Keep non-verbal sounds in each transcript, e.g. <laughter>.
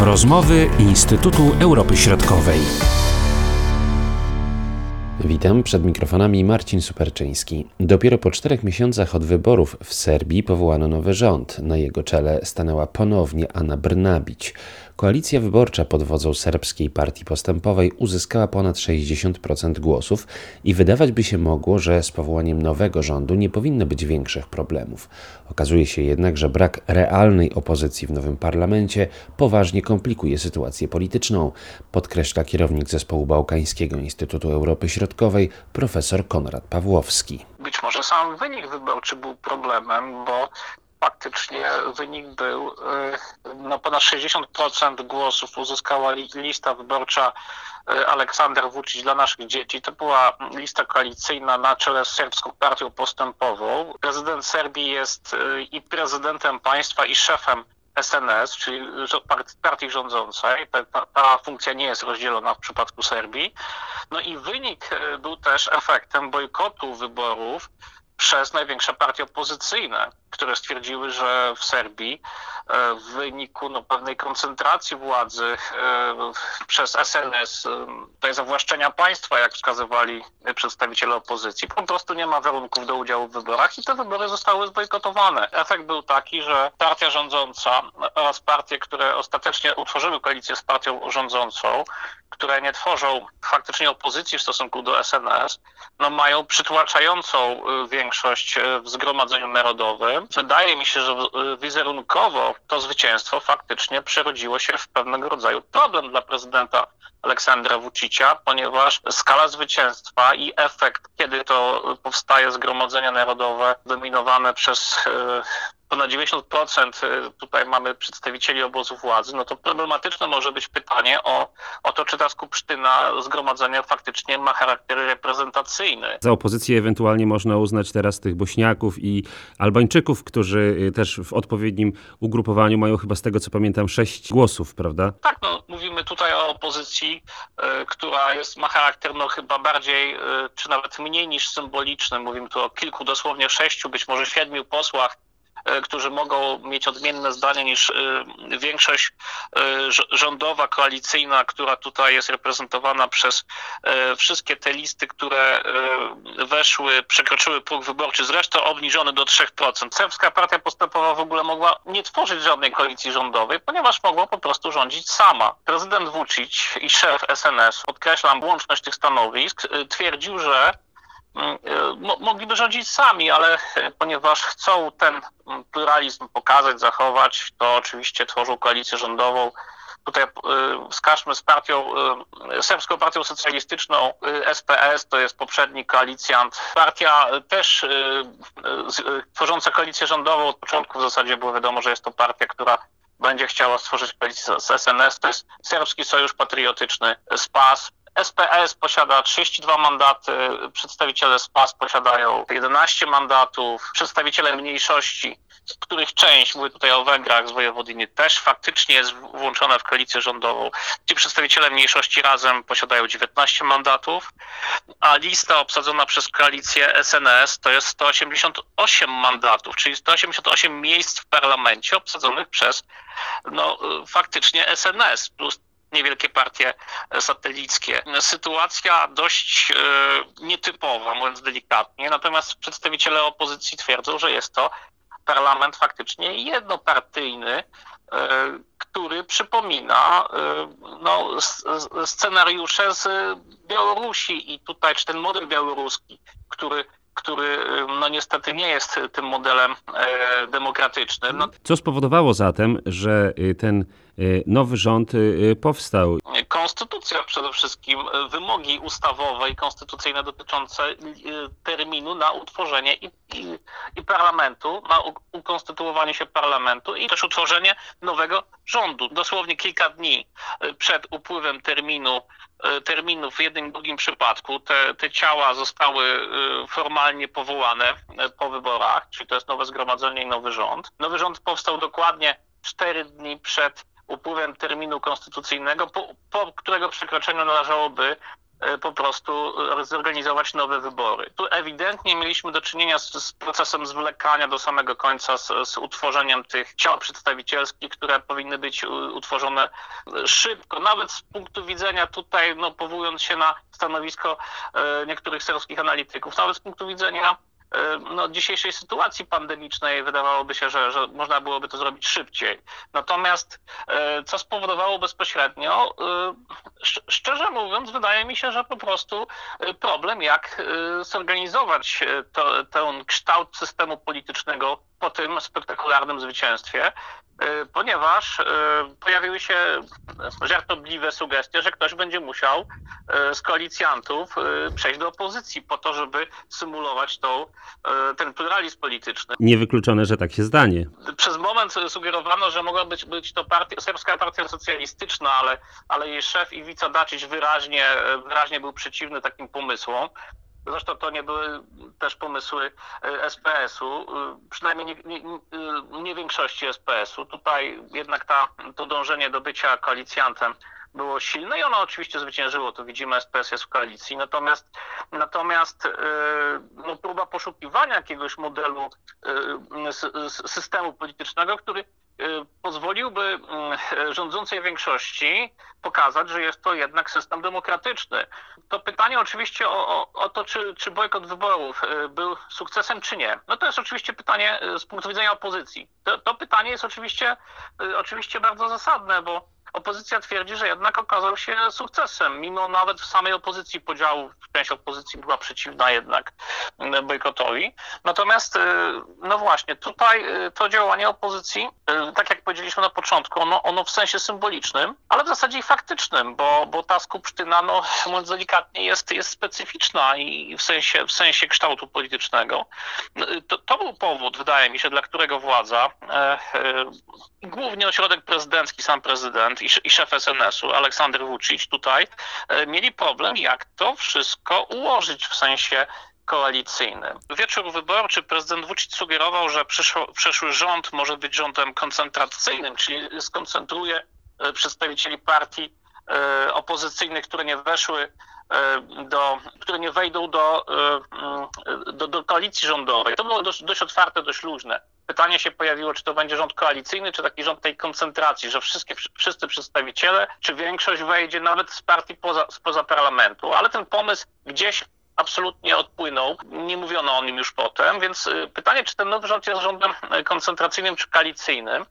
Rozmowy Instytutu Europy Środkowej. Witam przed mikrofonami Marcin Superczyński. Dopiero po czterech miesiącach od wyborów w Serbii powołano nowy rząd. Na jego czele stanęła ponownie Anna Brnabić. Koalicja wyborcza pod wodzą Serbskiej Partii Postępowej uzyskała ponad 60% głosów i wydawać by się mogło, że z powołaniem nowego rządu nie powinno być większych problemów. Okazuje się jednak, że brak realnej opozycji w nowym parlamencie poważnie komplikuje sytuację polityczną, podkreśla kierownik zespołu Bałkańskiego Instytutu Europy Środkowej profesor Konrad Pawłowski. Być może sam wynik wyborczy był problemem, bo wynik był, no ponad 60% głosów uzyskała lista wyborcza Aleksander Vucic dla naszych dzieci. To była lista koalicyjna na czele z Serbską Partią Postępową. Prezydent Serbii jest i prezydentem państwa i szefem SNS, czyli partii rządzącej. Ta, ta, funkcja nie jest rozdzielona w przypadku Serbii. No i wynik był też efektem bojkotu wyborów przez największe partie opozycyjne, które stwierdziły, że w Serbii e, w wyniku no, pewnej koncentracji władzy e, przez SNS, e, tej zawłaszczenia państwa, jak wskazywali przedstawiciele opozycji, po prostu nie ma warunków do udziału w wyborach i te wybory zostały zbojkotowane. Efekt był taki, że partia rządząca oraz partie, które ostatecznie utworzyły koalicję z partią rządzącą, które nie tworzą faktycznie opozycji w stosunku do SNS, no mają przytłaczającą większość w Zgromadzeniu Narodowym. Wydaje mi się, że wizerunkowo to zwycięstwo faktycznie przerodziło się w pewnego rodzaju problem dla prezydenta Aleksandra Vucicia, ponieważ skala zwycięstwa i efekt, kiedy to powstaje Zgromadzenie Narodowe dominowane przez ponad 90% y, tutaj mamy przedstawicieli obozu władzy, no to problematyczne może być pytanie o, o to, czy ta skupsztyna zgromadzenia faktycznie ma charakter reprezentacyjny. Za opozycję ewentualnie można uznać teraz tych Bośniaków i Albańczyków, którzy y, też w odpowiednim ugrupowaniu mają chyba z tego co pamiętam sześć głosów, prawda? Tak, no mówimy tutaj o opozycji, y, która jest, ma charakter no chyba bardziej, czy nawet mniej niż symboliczny. Mówimy tu o kilku, dosłownie sześciu, być może siedmiu posłach, którzy mogą mieć odmienne zdanie niż e, większość e, rządowa, koalicyjna, która tutaj jest reprezentowana przez wszystkie te listy, które weszły, przekroczyły próg wyborczy, zresztą obniżony do 3%. Serbska Partia Postępowa w ogóle mogła nie tworzyć żadnej koalicji rządowej, ponieważ mogła po prostu rządzić sama. Prezydent Vucic i szef SNS, podkreślam łączność tych stanowisk, twierdził, że e, mogliby rządzić sami, ale <laughs> ponieważ chcą ten pluralizm pokazać, zachować, to oczywiście tworzą koalicję rządową. Tutaj e, wskażmy z partią, e, Serbską Partią Socjalistyczną SPS, to jest poprzedni koalicjant. Partia też tworząca koalicję rządową od początku w zasadzie było wiadomo, że jest to partia, która będzie chciała stworzyć koalicję z SNS, to jest Serbski Sojusz Patriotyczny, SPAS, SPS posiada 32 mandaty, przedstawiciele SPAS posiadają 11 mandatów, przedstawiciele mniejszości, z których część, mówię tutaj o Węgrach z Wojewodiny, też faktycznie jest włączona w koalicję rządową. Ci przedstawiciele mniejszości razem posiadają 19 mandatów, a lista obsadzona przez koalicję SNS to jest 188 mandatów, czyli 188 miejsc w parlamencie obsadzonych przez no, faktycznie SNS plus niewielkie partie satelickie. Sytuacja dość e, nietypowa, mówiąc delikatnie, natomiast przedstawiciele opozycji twierdzą, że jest to parlament faktycznie jednopartyjny, e, który przypomina e, no, scenariusze z Białorusi i tutaj, czy ten model białoruski, który który no niestety nie jest tym modelem demokratycznym. No. Co spowodowało zatem, że ten Y, nowy rząd y, y, powstał. Konstytucja przede wszystkim, wymogi ustawowe i konstytucyjne dotyczące terminu na utworzenie i, i, i parlamentu, na ukonstytuowanie się parlamentu i też utworzenie nowego rządu. Dosłownie kilka dni przed upływem terminu terminów w jednym i drugim przypadku te, te ciała zostały formalnie powołane po wyborach, czyli to jest nowe zgromadzenie i nowy rząd. Nowy rząd powstał dokładnie cztery dni przed upływem terminu konstytucyjnego, po, po którego przekroczeniu należałoby E, po prostu zorganizować nowe wybory. Tu ewidentnie mieliśmy do czynienia z, z procesem zwlekania do samego końca, z, z, utworzeniem tych ciał przedstawicielskich, które powinny być utworzone szybko, nawet z punktu widzenia tutaj, no, powołując się na stanowisko e, niektórych serbskich analityków, nawet z punktu widzenia E, no, dzisiejszej sytuacji pandemicznej wydawałoby się, że, że można byłoby to zrobić szybciej. Natomiast e, co spowodowało bezpośrednio, e, szczerze mówiąc, wydaje mi się, że po prostu problem, jak zorganizować to, ten kształt systemu politycznego po tym spektakularnym zwycięstwie, Y, ponieważ y, pojawiły się żartobliwe sugestie, że ktoś będzie musiał y, z koalicjantów przejść do opozycji po to, żeby symulować tą, ten pluralizm polityczny. Niewykluczone, że tak się zdanie. Przez moment sugerowano, że mogła być, być to partia, serbska partia socjalistyczna, ale, ale jej szef Iwica Dacic wyraźnie, wyraźnie był przeciwny takim pomysłom. Zresztą to nie były też pomysły e, SPS-u, e, przynajmniej nie, nie, nie większości SPS-u. Tutaj jednak ta, to dążenie do bycia koalicjantem było silne i ono oczywiście zwyciężyło. To widzimy, SPS jest w koalicji. Natomiast, natomiast e, no, próba poszukiwania jakiegoś modelu systemu politycznego, który pozwoliłby mm, rządzącej większości pokazać, że jest to jednak system demokratyczny. To pytanie oczywiście o, o, o, to, czy, czy bojkot wyborów y, był sukcesem, czy nie. No to jest oczywiście pytanie y, z punktu widzenia opozycji. To, to pytanie jest oczywiście, oczywiście bardzo zasadne, bo opozycja twierdzi, że jednak okazał się sukcesem, mimo nawet w samej opozycji podziału, część opozycji była przeciwna jednak mm, bojkotowi. Natomiast, y, no właśnie, tutaj y, to działanie opozycji, y, tak jak powiedzieliśmy na początku, ono, ono w sensie symbolicznym, ale w zasadzie i faktycznym, bo, bo ta skupsztyna, no <laughs> mówiąc delikatnie, jest, jest specyficzna i w sensie, w sensie kształtu politycznego. To, to był powód, wydaje mi się, dla którego władza, e, e, głównie ośrodek prezydencki, sam prezydent i, i szef SNS-u, Aleksander Vucic tutaj, e, mieli problem, jak to wszystko ułożyć w sensie koalicyjnym. Wieczór wyborczy prezydent Vucic sugerował, że przyszło, przyszły rząd może być rządem koncentracyjnym, czyli skoncentruje e, przedstawicieli partii e, opozycyjnych, które nie weszły do, które nie wejdą do, do, do koalicji rządowej. To było dość, dość otwarte, dość luźne pytanie się pojawiło, czy to będzie rząd koalicyjny, czy taki rząd tej koncentracji, że wszystkie, wszyscy przedstawiciele, czy większość wejdzie nawet z partii poza, spoza parlamentu, ale ten pomysł gdzieś absolutnie odpłynął. Nie mówiono o nim już potem, więc y, pytanie, czy ten nowy rząd jest rządem koncentracyjnym czy koalicyjnym.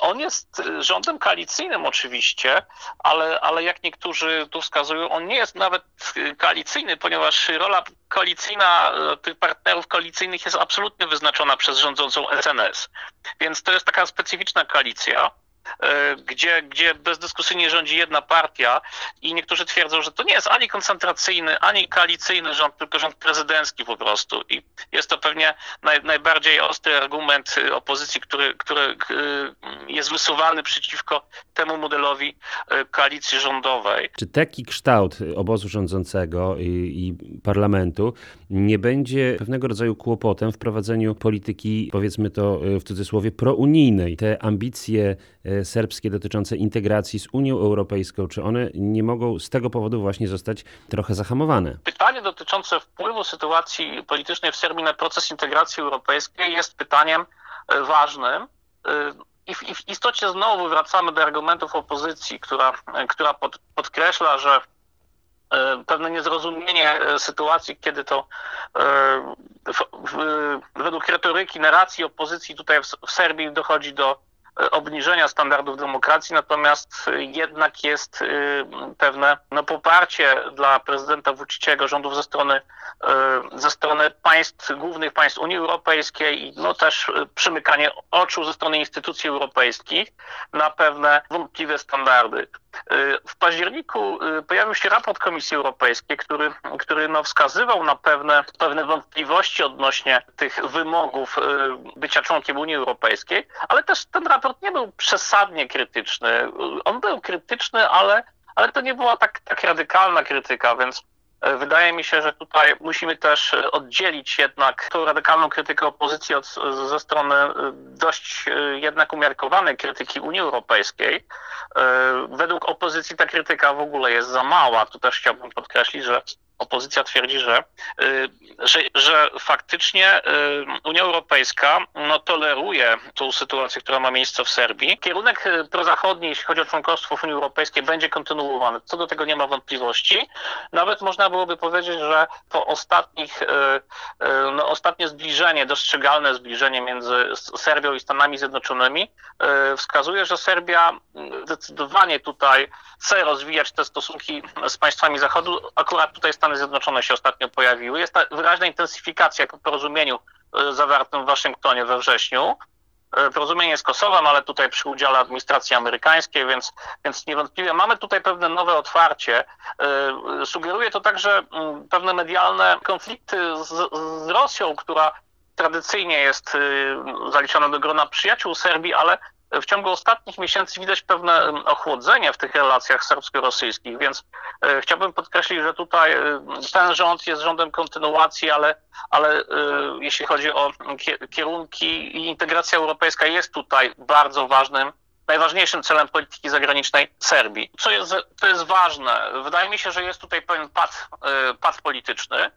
On jest rządem koalicyjnym oczywiście, ale, ale jak niektórzy tu wskazują, on nie jest nawet koalicyjny, ponieważ rola koalicyjna e, tych partnerów koalicyjnych jest absolutnie wyznaczona przez rządzącą SNS. Więc to jest taka specyficzna koalicja. E, gdzie, gdzie bezdyskusyjnie rządzi jedna partia i niektórzy twierdzą, że to nie jest ani koncentracyjny, ani koalicyjny rząd, tylko rząd prezydencki po prostu. I jest to pewnie naj, najbardziej ostry argument opozycji, który, który e, jest wysuwany przeciwko temu modelowi e, koalicji rządowej. Czy taki kształt obozu rządzącego i, i parlamentu nie będzie pewnego rodzaju kłopotem w prowadzeniu polityki, powiedzmy to w cudzysłowie, prounijnej? Te ambicje E, serbskie dotyczące integracji z Unią Europejską, czy one nie mogą z tego powodu właśnie zostać trochę zahamowane? Pytanie dotyczące wpływu sytuacji politycznej w Serbii na proces integracji europejskiej jest pytaniem e, ważnym. E, I w istocie znowu wracamy do argumentów opozycji, która, która pod, podkreśla, że pewne niezrozumienie sytuacji, kiedy to w, w, według retoryki, narracji opozycji tutaj w, w Serbii dochodzi do obniżenia standardów demokracji, natomiast jednak jest pewne no, poparcie dla prezydenta Vuciciego rządów ze strony, ze strony państw, głównych państw Unii Europejskiej i no, też przymykanie oczu ze strony instytucji europejskich na pewne wątpliwe standardy. W październiku pojawił się raport Komisji Europejskiej, który, który no wskazywał na pewne, pewne wątpliwości odnośnie tych wymogów bycia członkiem Unii Europejskiej, ale też ten raport nie był przesadnie krytyczny. On był krytyczny, ale, ale to nie była tak, tak radykalna krytyka, więc wydaje mi się, że tutaj musimy też e, oddzielić jednak tą radykalną krytykę opozycji od, ze strony e, dość jednak umiarkowanej krytyki Unii Europejskiej. Według opozycji ta krytyka w ogóle jest za mała. Tu też chciałbym podkreślić, że opozycja twierdzi, że, że, że faktycznie Unia Europejska no, toleruje tą sytuację, która ma miejsce w Serbii. Kierunek prozachodni, jeśli chodzi o członkostwo w Unii Europejskiej, będzie kontynuowany. Co do tego nie ma wątpliwości. Nawet można byłoby powiedzieć, że po ostatnich, no, ostatnie zbliżenie, dostrzegalne zbliżenie między Serbią i Stanami Zjednoczonymi wskazuje, że Serbia zdecydowanie tutaj chce rozwijać te stosunki z państwami Zachodu. Akurat tutaj Stany Zjednoczone się ostatnio pojawiły. Jest wyraźna intensyfikacja po porozumieniu zawartym w Waszyngtonie we wrześniu. E, porozumienie z Kosowem, ale tutaj przy udziale administracji amerykańskiej, więc, więc niewątpliwie mamy tutaj pewne nowe otwarcie. E, sugeruje to także mm, pewne medialne konflikty z, z Rosją, która tradycyjnie jest zaliczona do grona przyjaciół Serbii, ale w ciągu ostatnich miesięcy widać pewne ochłodzenie w tych relacjach serbsko-rosyjskich, więc e, chciałbym podkreślić, że tutaj e, ten rząd jest rządem kontynuacji, ale, ale e, jeśli chodzi o kierunki i integracja europejska jest tutaj bardzo ważnym najważniejszym celem polityki zagranicznej Serbii. Co jest, co jest ważne, wydaje mi się, że jest tutaj pewien pad, pad polityczny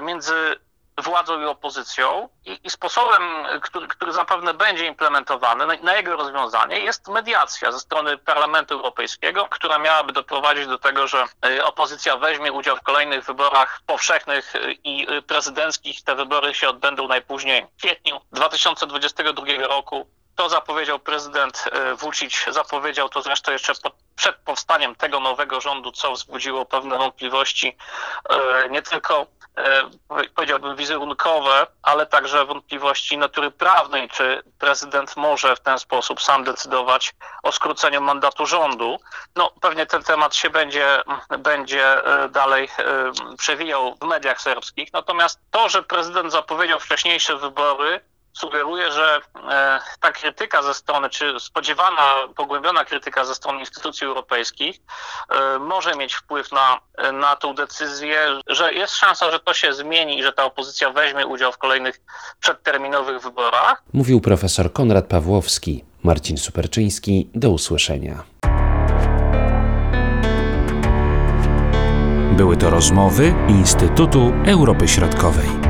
między władzą i opozycją i, i sposobem, który, który, zapewne będzie implementowany na, na, jego rozwiązanie jest mediacja ze strony Parlamentu Europejskiego, która miałaby doprowadzić do tego, że y, opozycja weźmie udział w kolejnych wyborach powszechnych y, i y, prezydenckich. Te wybory się odbędą najpóźniej w kwietniu 2022 roku. To zapowiedział prezydent Vucic, zapowiedział to zresztą jeszcze przed powstaniem tego nowego rządu, co wzbudziło pewne wątpliwości nie tylko E, powiedziałbym, wizerunkowe, ale także wątpliwości natury prawnej, czy prezydent może w ten sposób sam decydować o skróceniu mandatu rządu. No, pewnie ten temat się będzie, będzie e, dalej e, przewijał w mediach serbskich. Natomiast to, że prezydent zapowiedział wcześniejsze wybory, sugeruje, że e, ta krytyka ze strony, czy spodziewana, pogłębiona krytyka ze strony instytucji europejskich e, może mieć wpływ na, na tą decyzję, że jest szansa, że to się zmieni i że ta opozycja weźmie udział w kolejnych przedterminowych wyborach. Mówił profesor Konrad Pawłowski. Marcin Superczyński. Do usłyszenia. Były to rozmowy Instytutu Europy Środkowej.